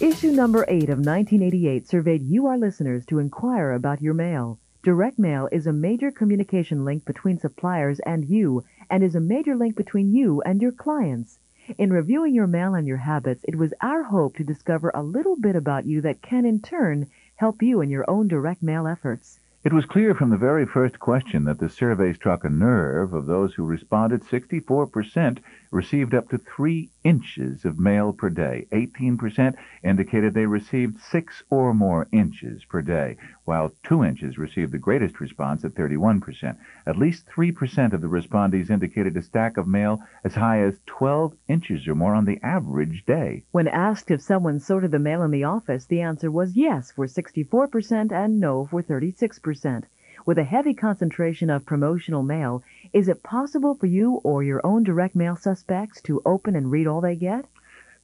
Issue number 8 of 1988 surveyed you, our listeners, to inquire about your mail. Direct mail is a major communication link between suppliers and you, and is a major link between you and your clients. In reviewing your mail and your habits, it was our hope to discover a little bit about you that can, in turn, help you in your own direct mail efforts. It was clear from the very first question that the survey struck a nerve. Of those who responded, 64% received up to three inches of mail per day. 18% indicated they received six or more inches per day, while two inches received the greatest response at 31%. At least 3% of the respondees indicated a stack of mail as high as 12 inches or more on the average day. When asked if someone sorted the mail in the office, the answer was yes for 64% and no for 36%. With a heavy concentration of promotional mail, is it possible for you or your own direct mail suspects to open and read all they get?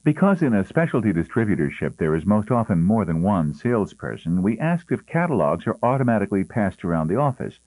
Because in a specialty distributorship there is most often more than one salesperson, we asked if catalogs are automatically passed around the office.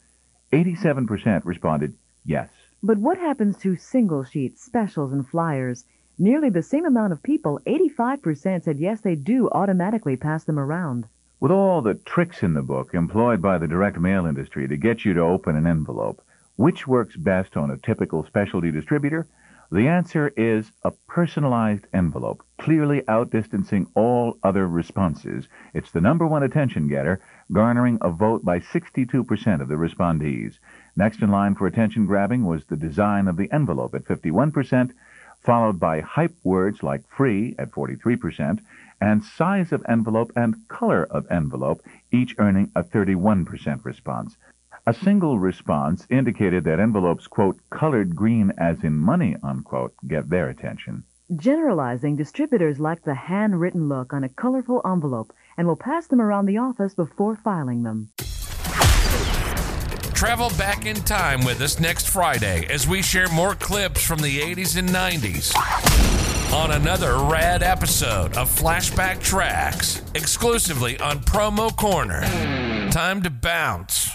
87% responded yes. But what happens to single sheets, specials, and flyers? Nearly the same amount of people, 85%, said yes, they do automatically pass them around. With all the tricks in the book employed by the direct mail industry to get you to open an envelope, which works best on a typical specialty distributor? The answer is a personalized envelope, clearly outdistancing all other responses. It's the number one attention getter, garnering a vote by 62% of the respondees. Next in line for attention grabbing was the design of the envelope at 51%, followed by hype words like free at 43%, and size of envelope and color of envelope, each earning a 31% response. A single response indicated that envelopes, quote, colored green as in money, unquote, get their attention. Generalizing, distributors like the handwritten look on a colorful envelope and will pass them around the office before filing them. Travel back in time with us next Friday as we share more clips from the 80s and 90s on another rad episode of Flashback Tracks, exclusively on Promo Corner. Time to bounce.